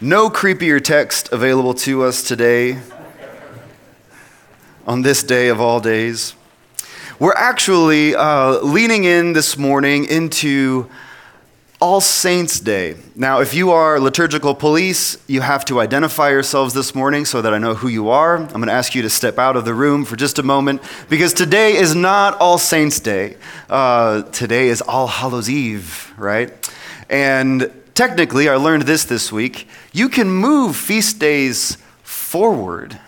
No creepier text available to us today on this day of all days. We're actually uh, leaning in this morning into All Saints Day. Now, if you are liturgical police, you have to identify yourselves this morning so that I know who you are. I'm going to ask you to step out of the room for just a moment because today is not All Saints Day. Uh, today is All Hallows Eve, right? And technically, I learned this this week. You can move feast days forward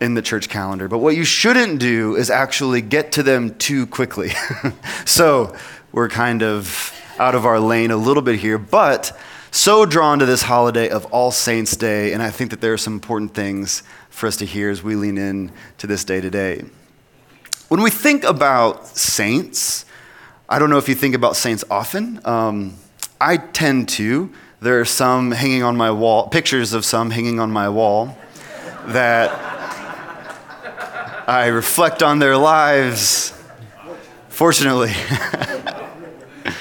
in the church calendar, but what you shouldn't do is actually get to them too quickly. so we're kind of out of our lane a little bit here, but so drawn to this holiday of All Saints' Day, and I think that there are some important things for us to hear as we lean in to this day today. When we think about saints, I don't know if you think about saints often. Um, I tend to. There are some hanging on my wall, pictures of some hanging on my wall that I reflect on their lives, fortunately.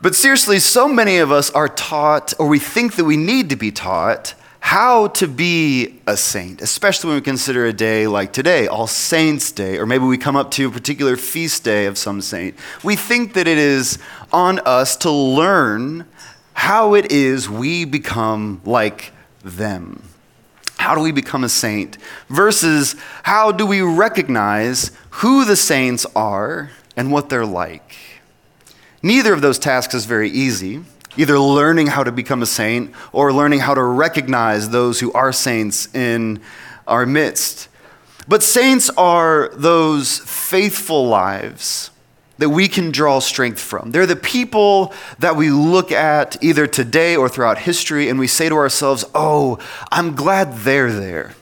but seriously, so many of us are taught, or we think that we need to be taught, how to be a saint, especially when we consider a day like today, All Saints' Day, or maybe we come up to a particular feast day of some saint. We think that it is on us to learn how it is we become like them. How do we become a saint? Versus how do we recognize who the saints are and what they're like? Neither of those tasks is very easy either learning how to become a saint or learning how to recognize those who are saints in our midst. But saints are those faithful lives that we can draw strength from. They're the people that we look at either today or throughout history and we say to ourselves, oh, I'm glad they're there.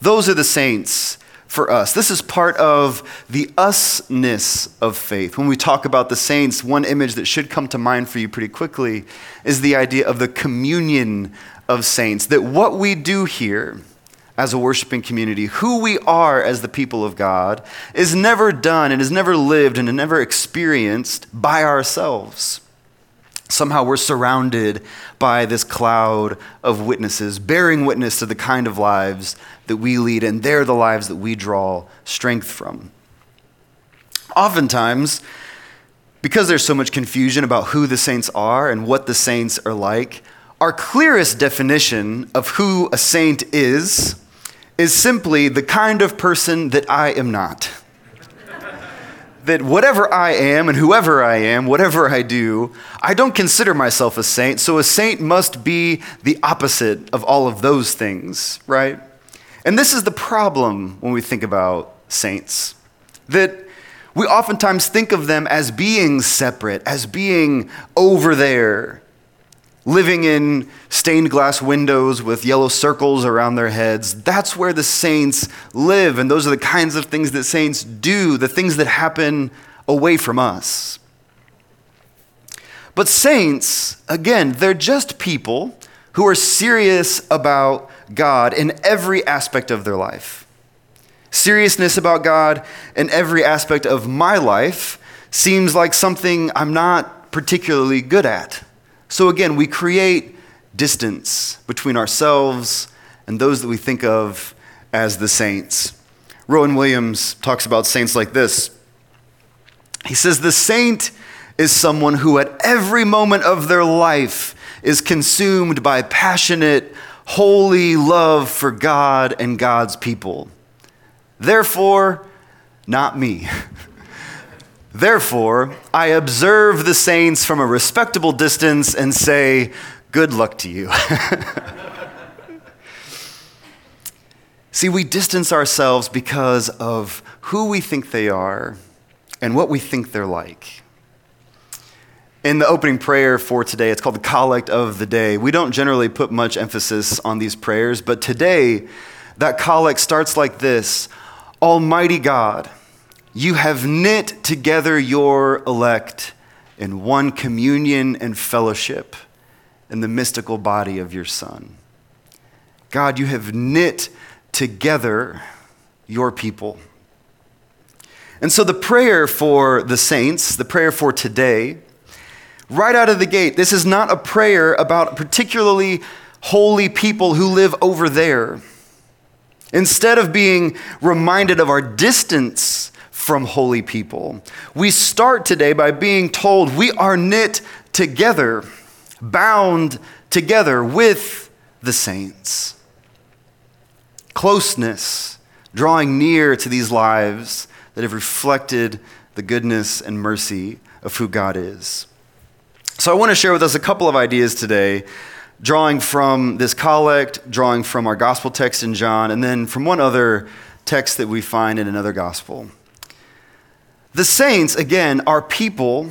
Those are the saints for us. This is part of the usness of faith. When we talk about the saints, one image that should come to mind for you pretty quickly is the idea of the communion of saints. That what we do here as a worshiping community, who we are as the people of God, is never done and is never lived and never experienced by ourselves. Somehow we're surrounded by this cloud of witnesses, bearing witness to the kind of lives that we lead, and they're the lives that we draw strength from. Oftentimes, because there's so much confusion about who the saints are and what the saints are like, our clearest definition of who a saint is is simply the kind of person that I am not that whatever I am and whoever I am, whatever I do, I don't consider myself a saint. So a saint must be the opposite of all of those things, right? And this is the problem when we think about saints that we oftentimes think of them as being separate, as being over there, living in stained glass windows with yellow circles around their heads. That's where the saints live, and those are the kinds of things that saints do, the things that happen away from us. But saints, again, they're just people who are serious about God in every aspect of their life. Seriousness about God in every aspect of my life seems like something I'm not particularly good at. So again, we create distance between ourselves and those that we think of as the saints. Rowan Williams talks about saints like this. He says, The saint is someone who, at every moment of their life, is consumed by passionate, holy love for God and God's people. Therefore, not me. Therefore, I observe the saints from a respectable distance and say, Good luck to you. See, we distance ourselves because of who we think they are and what we think they're like. In the opening prayer for today, it's called the Collect of the Day. We don't generally put much emphasis on these prayers, but today, that collect starts like this Almighty God, you have knit together your elect in one communion and fellowship in the mystical body of your Son. God, you have knit together your people. And so the prayer for the saints, the prayer for today, right out of the gate, this is not a prayer about particularly holy people who live over there. Instead of being reminded of our distance from holy people, we start today by being told we are knit together, bound together with the saints. Closeness, drawing near to these lives that have reflected the goodness and mercy of who God is. So, I want to share with us a couple of ideas today drawing from this collect, drawing from our gospel text in John, and then from one other text that we find in another gospel. The saints, again, are people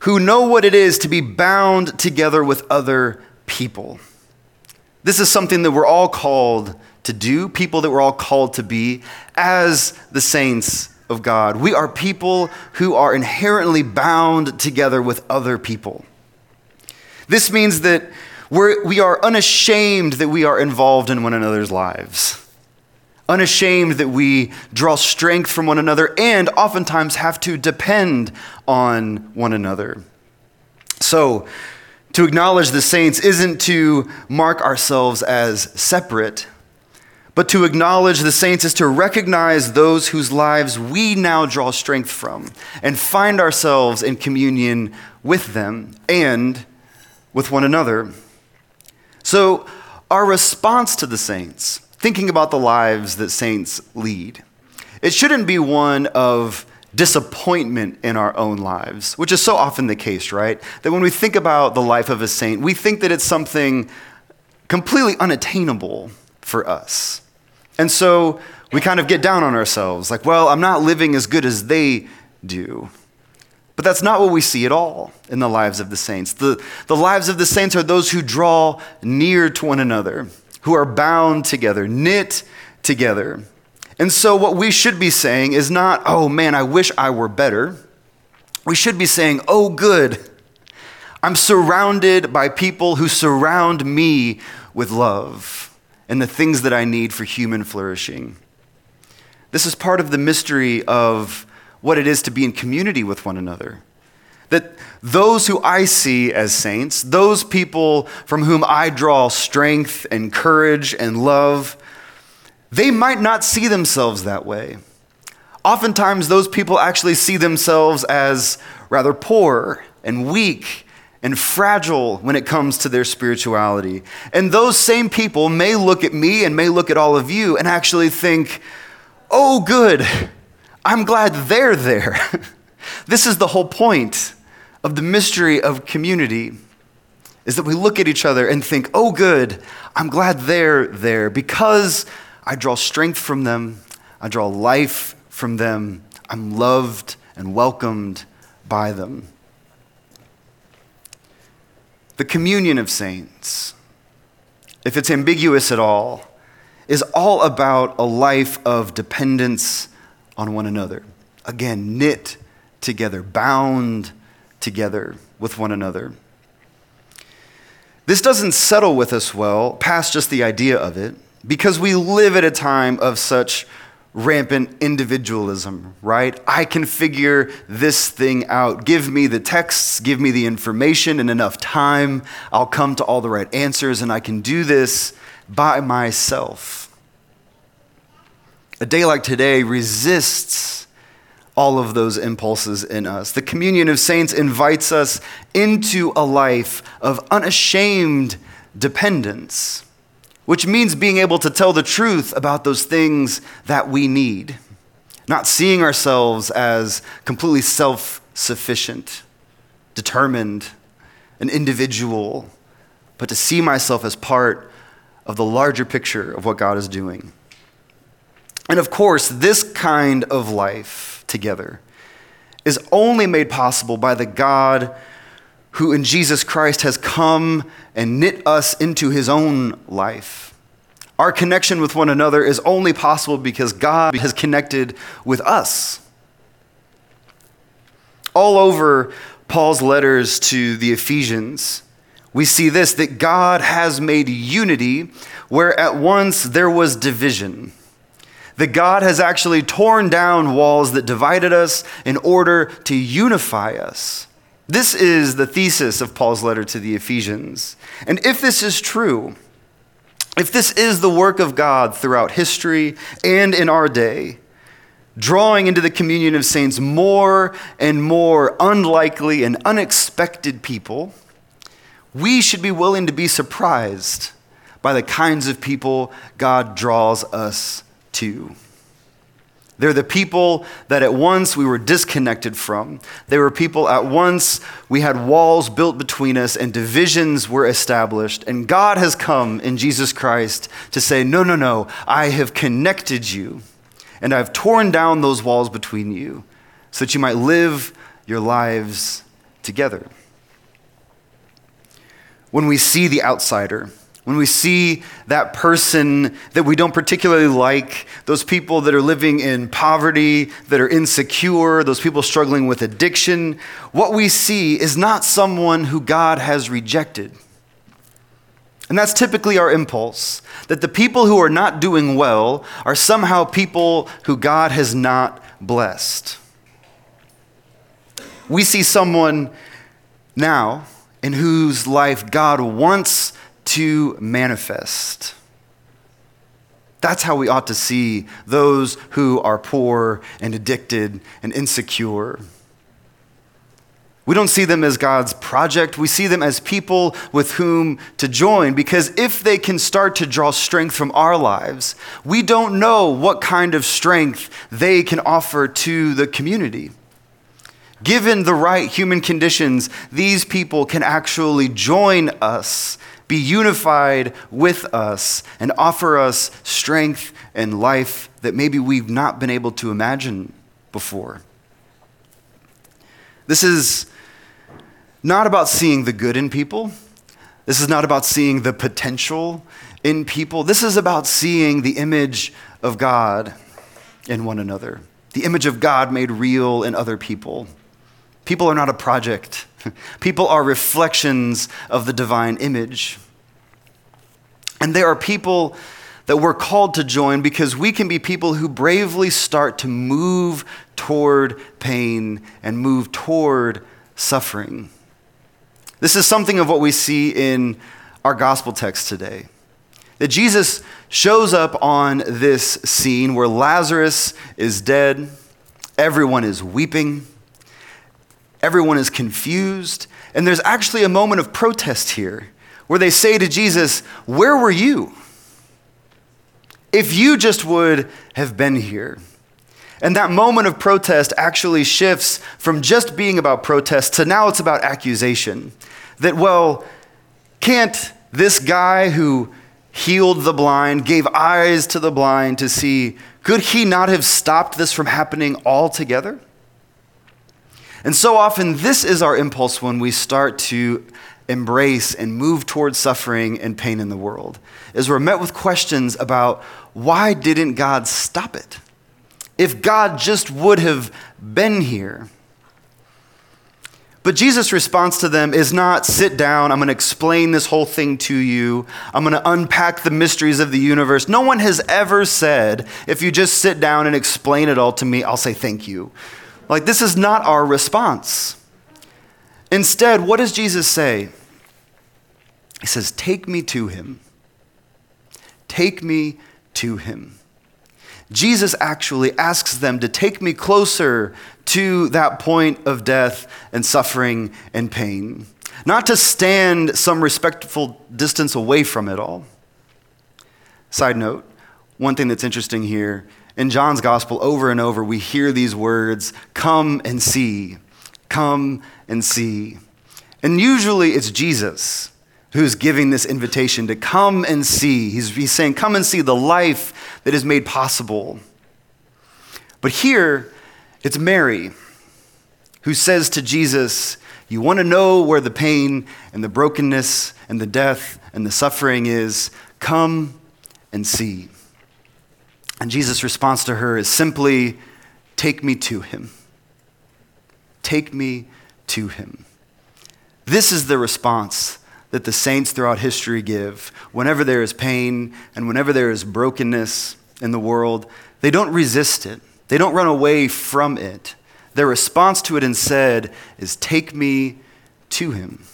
who know what it is to be bound together with other people. This is something that we're all called to do, people that we're all called to be as the saints of God. We are people who are inherently bound together with other people. This means that we're, we are unashamed that we are involved in one another's lives, unashamed that we draw strength from one another, and oftentimes have to depend on one another. So, to acknowledge the saints isn't to mark ourselves as separate, but to acknowledge the saints is to recognize those whose lives we now draw strength from and find ourselves in communion with them and with one another. So, our response to the saints, thinking about the lives that saints lead, it shouldn't be one of disappointment in our own lives, which is so often the case, right? That when we think about the life of a saint, we think that it's something completely unattainable for us. And so we kind of get down on ourselves, like, well, I'm not living as good as they do. But that's not what we see at all in the lives of the saints. The, the lives of the saints are those who draw near to one another, who are bound together, knit together. And so, what we should be saying is not, oh man, I wish I were better. We should be saying, oh, good. I'm surrounded by people who surround me with love and the things that I need for human flourishing. This is part of the mystery of what it is to be in community with one another. That those who I see as saints, those people from whom I draw strength and courage and love, they might not see themselves that way. Oftentimes, those people actually see themselves as rather poor and weak and fragile when it comes to their spirituality. And those same people may look at me and may look at all of you and actually think, oh, good I'm glad they're there. this is the whole point of the mystery of community is that we look at each other and think, "Oh good, I'm glad they're there because I draw strength from them, I draw life from them, I'm loved and welcomed by them." The communion of saints, if it's ambiguous at all, is all about a life of dependence on one another. Again, knit together, bound together with one another. This doesn't settle with us well past just the idea of it because we live at a time of such rampant individualism, right? I can figure this thing out. Give me the texts, give me the information in enough time. I'll come to all the right answers and I can do this by myself. A day like today resists all of those impulses in us. The communion of saints invites us into a life of unashamed dependence, which means being able to tell the truth about those things that we need, not seeing ourselves as completely self sufficient, determined, an individual, but to see myself as part of the larger picture of what God is doing. And of course, this kind of life together is only made possible by the God who in Jesus Christ has come and knit us into his own life. Our connection with one another is only possible because God has connected with us. All over Paul's letters to the Ephesians, we see this that God has made unity where at once there was division that God has actually torn down walls that divided us in order to unify us. This is the thesis of Paul's letter to the Ephesians. And if this is true, if this is the work of God throughout history and in our day, drawing into the communion of saints more and more unlikely and unexpected people, we should be willing to be surprised by the kinds of people God draws us to. They're the people that at once we were disconnected from. They were people at once we had walls built between us and divisions were established. And God has come in Jesus Christ to say, No, no, no, I have connected you and I've torn down those walls between you so that you might live your lives together. When we see the outsider, when we see that person that we don't particularly like, those people that are living in poverty, that are insecure, those people struggling with addiction, what we see is not someone who God has rejected. And that's typically our impulse that the people who are not doing well are somehow people who God has not blessed. We see someone now in whose life God wants to manifest. That's how we ought to see those who are poor and addicted and insecure. We don't see them as God's project. We see them as people with whom to join because if they can start to draw strength from our lives, we don't know what kind of strength they can offer to the community. Given the right human conditions, these people can actually join us be unified with us and offer us strength and life that maybe we've not been able to imagine before. This is not about seeing the good in people. This is not about seeing the potential in people. This is about seeing the image of God in one another, the image of God made real in other people. People are not a project. People are reflections of the divine image. And there are people that we're called to join because we can be people who bravely start to move toward pain and move toward suffering. This is something of what we see in our gospel text today. That Jesus shows up on this scene where Lazarus is dead, everyone is weeping, Everyone is confused. And there's actually a moment of protest here where they say to Jesus, Where were you? If you just would have been here. And that moment of protest actually shifts from just being about protest to now it's about accusation. That, well, can't this guy who healed the blind, gave eyes to the blind to see, could he not have stopped this from happening altogether? And so often, this is our impulse when we start to embrace and move towards suffering and pain in the world, is we're met with questions about why didn't God stop it? If God just would have been here. But Jesus' response to them is not sit down, I'm going to explain this whole thing to you, I'm going to unpack the mysteries of the universe. No one has ever said, if you just sit down and explain it all to me, I'll say thank you. Like, this is not our response. Instead, what does Jesus say? He says, Take me to him. Take me to him. Jesus actually asks them to take me closer to that point of death and suffering and pain, not to stand some respectful distance away from it all. Side note, one thing that's interesting here in John's gospel, over and over, we hear these words come and see, come and see. And usually it's Jesus who's giving this invitation to come and see. He's, he's saying, Come and see the life that is made possible. But here, it's Mary who says to Jesus, You want to know where the pain and the brokenness and the death and the suffering is? Come and see. And Jesus' response to her is simply, Take me to him. Take me to him. This is the response that the saints throughout history give whenever there is pain and whenever there is brokenness in the world. They don't resist it, they don't run away from it. their response to it instead is take me to him.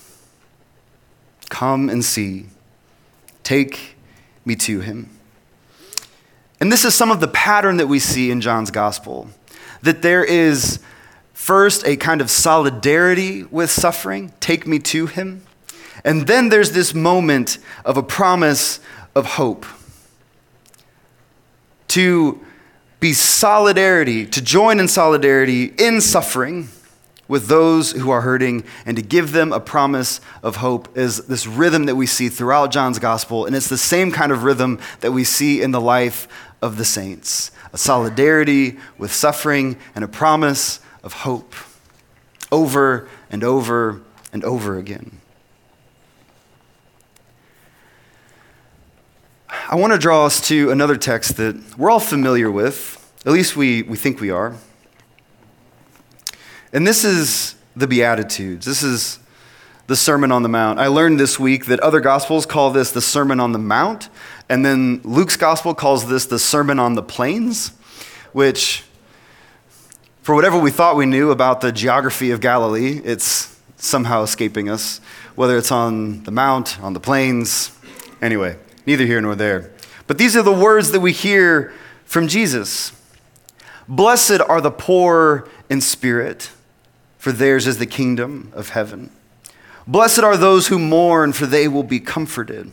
Come and see. Take me to him. And this is some of the pattern that we see in John's gospel that there is first a kind of solidarity with suffering, take me to him. And then there's this moment of a promise of hope. To be solidarity, to join in solidarity in suffering with those who are hurting and to give them a promise of hope is this rhythm that we see throughout John's gospel. And it's the same kind of rhythm that we see in the life of the saints a solidarity with suffering and a promise of hope over and over and over again. I want to draw us to another text that we're all familiar with, at least we, we think we are. And this is the Beatitudes. This is the Sermon on the Mount. I learned this week that other Gospels call this the Sermon on the Mount, and then Luke's Gospel calls this the Sermon on the Plains, which, for whatever we thought we knew about the geography of Galilee, it's somehow escaping us, whether it's on the Mount, on the plains. Anyway, neither here nor there. But these are the words that we hear from Jesus Blessed are the poor in spirit, for theirs is the kingdom of heaven. Blessed are those who mourn, for they will be comforted.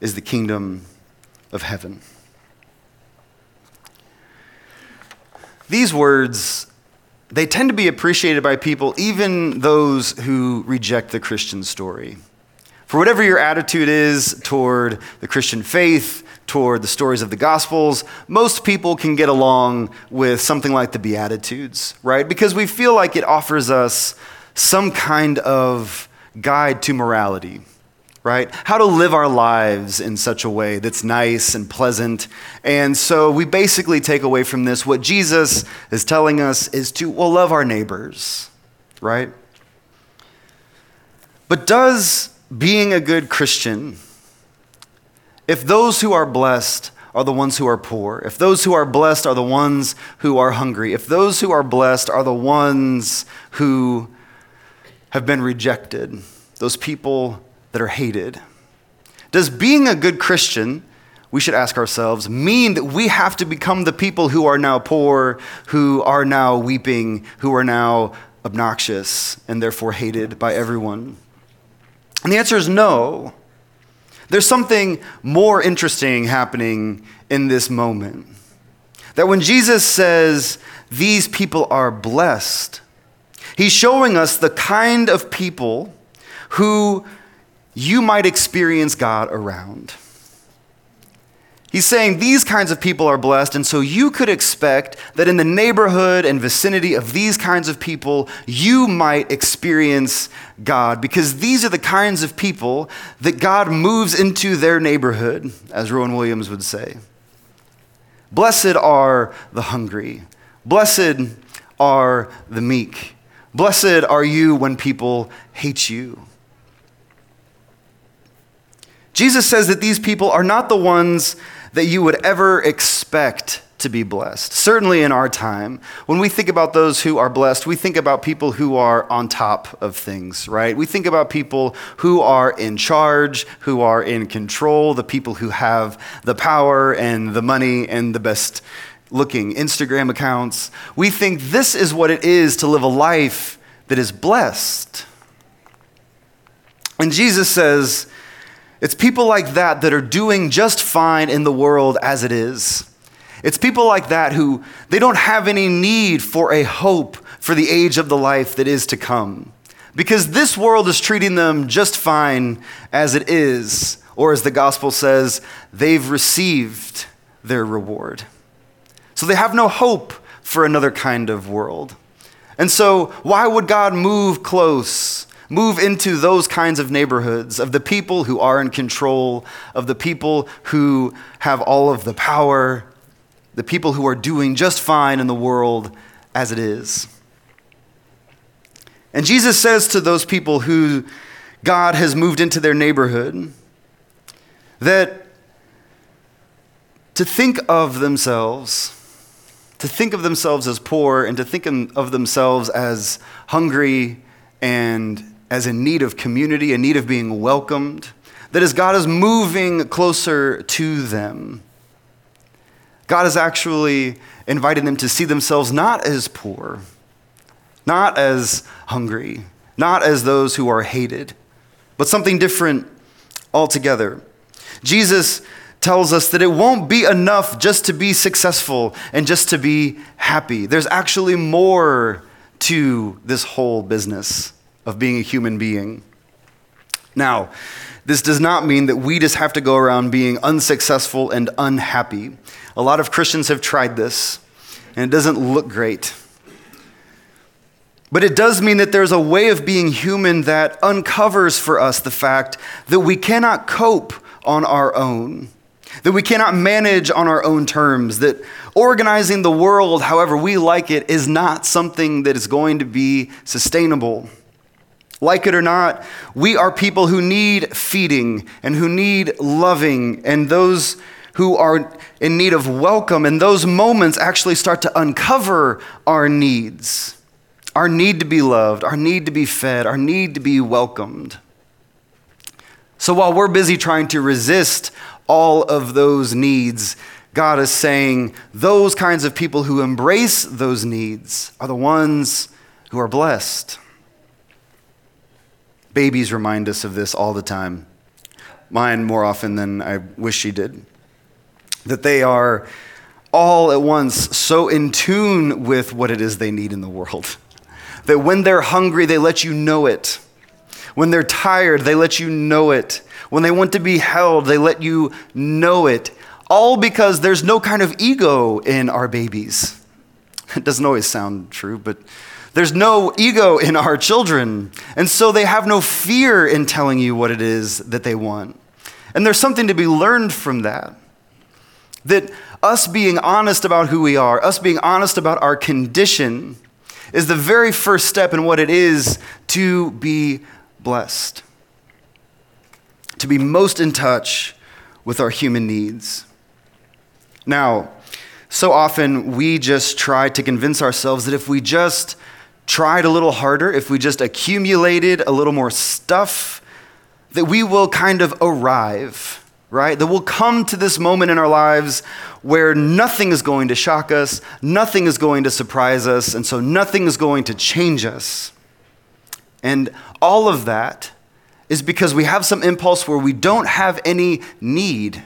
is the kingdom of heaven. These words, they tend to be appreciated by people, even those who reject the Christian story. For whatever your attitude is toward the Christian faith, toward the stories of the Gospels, most people can get along with something like the Beatitudes, right? Because we feel like it offers us some kind of guide to morality, right? How to live our lives in such a way that's nice and pleasant. And so we basically take away from this what Jesus is telling us is to, well, love our neighbors, right? But does being a good Christian, if those who are blessed are the ones who are poor, if those who are blessed are the ones who are hungry, if those who are blessed are the ones who have been rejected, those people that are hated. Does being a good Christian, we should ask ourselves, mean that we have to become the people who are now poor, who are now weeping, who are now obnoxious, and therefore hated by everyone? And the answer is no. There's something more interesting happening in this moment. That when Jesus says, These people are blessed, He's showing us the kind of people who you might experience God around. He's saying these kinds of people are blessed, and so you could expect that in the neighborhood and vicinity of these kinds of people, you might experience God, because these are the kinds of people that God moves into their neighborhood, as Rowan Williams would say. Blessed are the hungry, blessed are the meek. Blessed are you when people hate you. Jesus says that these people are not the ones that you would ever expect to be blessed. Certainly in our time, when we think about those who are blessed, we think about people who are on top of things, right? We think about people who are in charge, who are in control, the people who have the power and the money and the best looking Instagram accounts. We think this is what it is to live a life that is blessed. And Jesus says, it's people like that that are doing just fine in the world as it is. It's people like that who they don't have any need for a hope for the age of the life that is to come. Because this world is treating them just fine as it is, or as the gospel says, they've received their reward. So they have no hope for another kind of world. And so, why would God move close, move into those kinds of neighborhoods of the people who are in control, of the people who have all of the power, the people who are doing just fine in the world as it is? And Jesus says to those people who God has moved into their neighborhood that to think of themselves, to think of themselves as poor and to think of themselves as hungry and as in need of community, in need of being welcomed, that as God is moving closer to them, God is actually inviting them to see themselves not as poor, not as hungry, not as those who are hated, but something different altogether. Jesus tells us that it won't be enough just to be successful and just to be happy. There's actually more to this whole business of being a human being. Now, this does not mean that we just have to go around being unsuccessful and unhappy. A lot of Christians have tried this, and it doesn't look great. But it does mean that there's a way of being human that uncovers for us the fact that we cannot cope on our own that we cannot manage on our own terms, that organizing the world however we like it is not something that is going to be sustainable. Like it or not, we are people who need feeding and who need loving, and those who are in need of welcome. And those moments actually start to uncover our needs our need to be loved, our need to be fed, our need to be welcomed. So while we're busy trying to resist all of those needs, God is saying those kinds of people who embrace those needs are the ones who are blessed. Babies remind us of this all the time. Mine more often than I wish she did. That they are all at once so in tune with what it is they need in the world. That when they're hungry, they let you know it. When they're tired, they let you know it. When they want to be held, they let you know it. All because there's no kind of ego in our babies. It doesn't always sound true, but there's no ego in our children. And so they have no fear in telling you what it is that they want. And there's something to be learned from that. That us being honest about who we are, us being honest about our condition, is the very first step in what it is to be blessed to be most in touch with our human needs. Now, so often we just try to convince ourselves that if we just tried a little harder, if we just accumulated a little more stuff, that we will kind of arrive, right? That we'll come to this moment in our lives where nothing is going to shock us, nothing is going to surprise us, and so nothing is going to change us. And all of that is because we have some impulse where we don't have any need.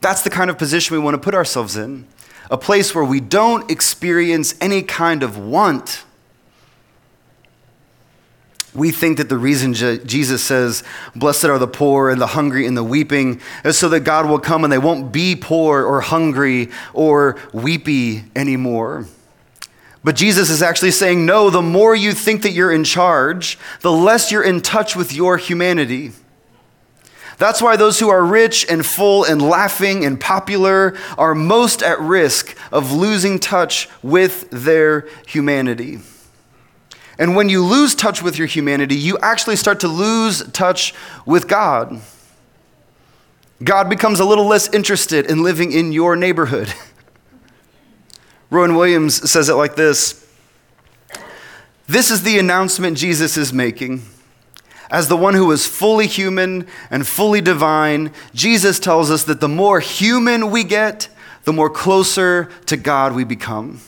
That's the kind of position we want to put ourselves in a place where we don't experience any kind of want. We think that the reason Jesus says, Blessed are the poor and the hungry and the weeping, is so that God will come and they won't be poor or hungry or weepy anymore. But Jesus is actually saying, no, the more you think that you're in charge, the less you're in touch with your humanity. That's why those who are rich and full and laughing and popular are most at risk of losing touch with their humanity. And when you lose touch with your humanity, you actually start to lose touch with God. God becomes a little less interested in living in your neighborhood. Rowan Williams says it like this This is the announcement Jesus is making. As the one who is fully human and fully divine, Jesus tells us that the more human we get, the more closer to God we become.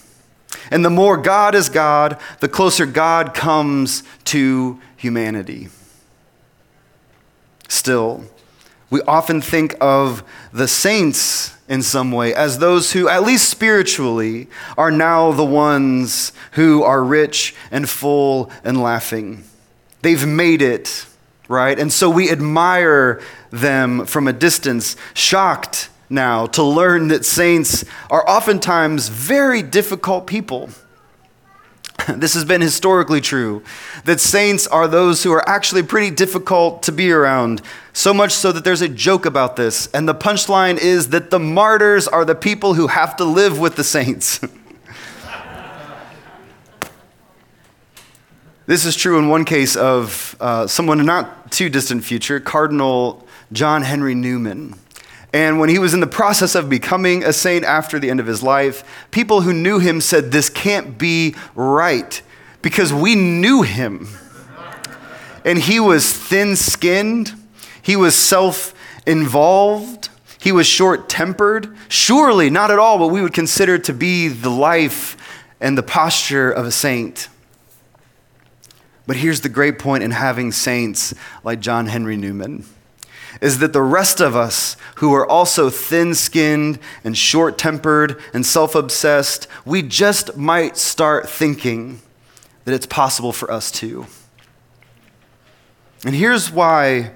And the more God is God, the closer God comes to humanity. Still, we often think of the saints in some way as those who, at least spiritually, are now the ones who are rich and full and laughing. They've made it, right? And so we admire them from a distance, shocked now to learn that saints are oftentimes very difficult people. This has been historically true that saints are those who are actually pretty difficult to be around. So much so that there's a joke about this. And the punchline is that the martyrs are the people who have to live with the saints. this is true in one case of uh, someone in not too distant future, Cardinal John Henry Newman. And when he was in the process of becoming a saint after the end of his life, people who knew him said, This can't be right because we knew him. And he was thin skinned, he was self involved, he was short tempered. Surely not at all what we would consider to be the life and the posture of a saint. But here's the great point in having saints like John Henry Newman is that the rest of us who are also thin skinned and short tempered and self obsessed, we just might start thinking that it's possible for us too. And here's why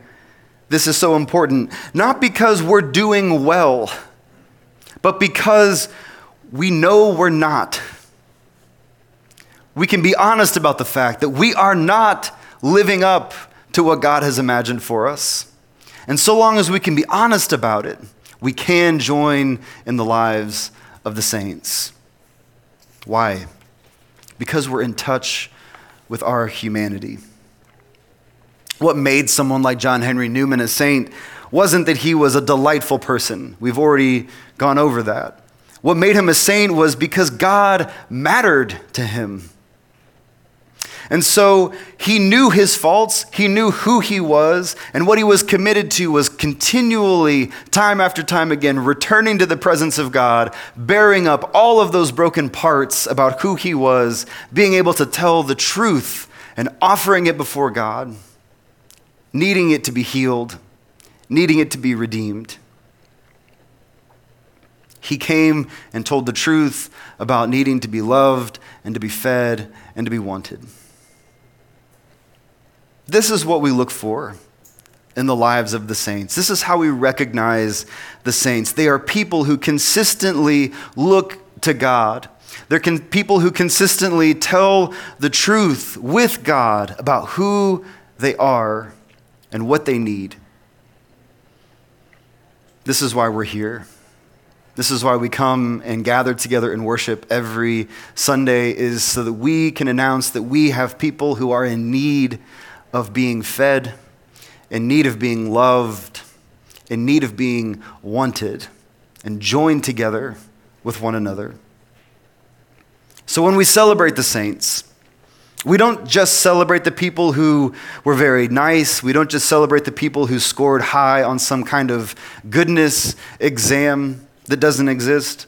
this is so important not because we're doing well, but because we know we're not. We can be honest about the fact that we are not living up to what God has imagined for us. And so long as we can be honest about it, we can join in the lives of the saints. Why? Because we're in touch with our humanity. What made someone like John Henry Newman a saint wasn't that he was a delightful person. We've already gone over that. What made him a saint was because God mattered to him. And so he knew his faults, he knew who he was, and what he was committed to was continually, time after time again, returning to the presence of God, bearing up all of those broken parts about who he was, being able to tell the truth and offering it before God, needing it to be healed, needing it to be redeemed. He came and told the truth about needing to be loved and to be fed and to be wanted. This is what we look for in the lives of the saints. This is how we recognize the saints. They are people who consistently look to God. They're con- people who consistently tell the truth with God about who they are and what they need. This is why we're here. This is why we come and gather together and worship every Sunday is so that we can announce that we have people who are in need of being fed, in need of being loved, in need of being wanted, and joined together with one another. So when we celebrate the saints, we don't just celebrate the people who were very nice. We don't just celebrate the people who scored high on some kind of goodness exam that doesn't exist.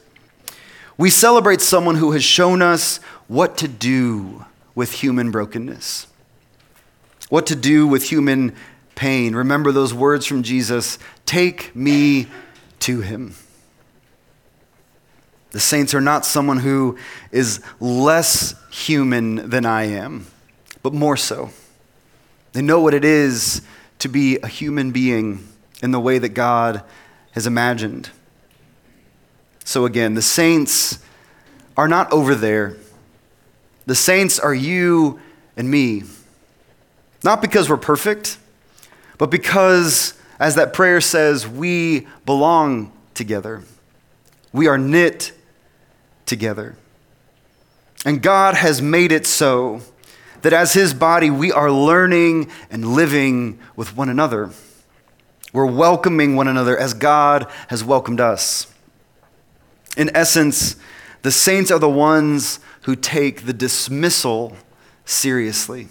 We celebrate someone who has shown us what to do with human brokenness what to do with human pain. Remember those words from Jesus take me to him. The saints are not someone who is less human than I am, but more so. They know what it is to be a human being in the way that God has imagined. So, again, the saints are not over there. The saints are you and me. Not because we're perfect, but because, as that prayer says, we belong together. We are knit together. And God has made it so that as His body, we are learning and living with one another. We're welcoming one another as God has welcomed us. In essence, the saints are the ones who take the dismissal seriously.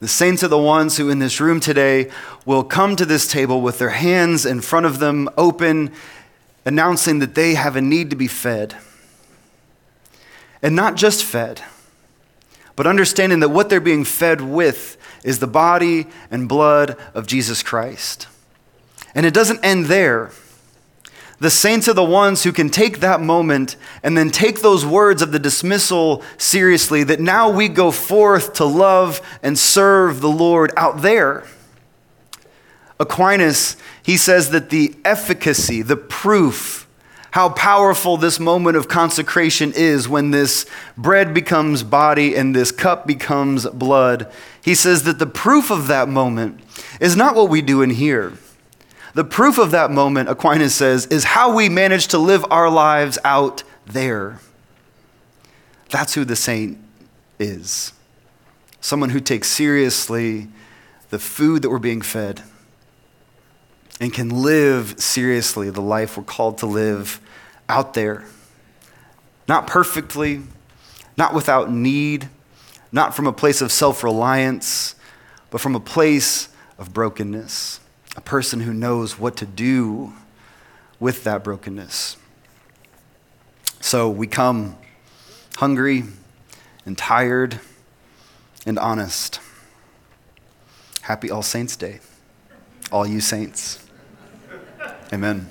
The saints are the ones who in this room today will come to this table with their hands in front of them open, announcing that they have a need to be fed. And not just fed, but understanding that what they're being fed with is the body and blood of Jesus Christ. And it doesn't end there. The saints are the ones who can take that moment and then take those words of the dismissal seriously that now we go forth to love and serve the Lord out there. Aquinas, he says that the efficacy, the proof how powerful this moment of consecration is when this bread becomes body and this cup becomes blood. He says that the proof of that moment is not what we do in here. The proof of that moment, Aquinas says, is how we manage to live our lives out there. That's who the saint is someone who takes seriously the food that we're being fed and can live seriously the life we're called to live out there. Not perfectly, not without need, not from a place of self reliance, but from a place of brokenness. A person who knows what to do with that brokenness. So we come hungry and tired and honest. Happy All Saints' Day, all you saints. Amen.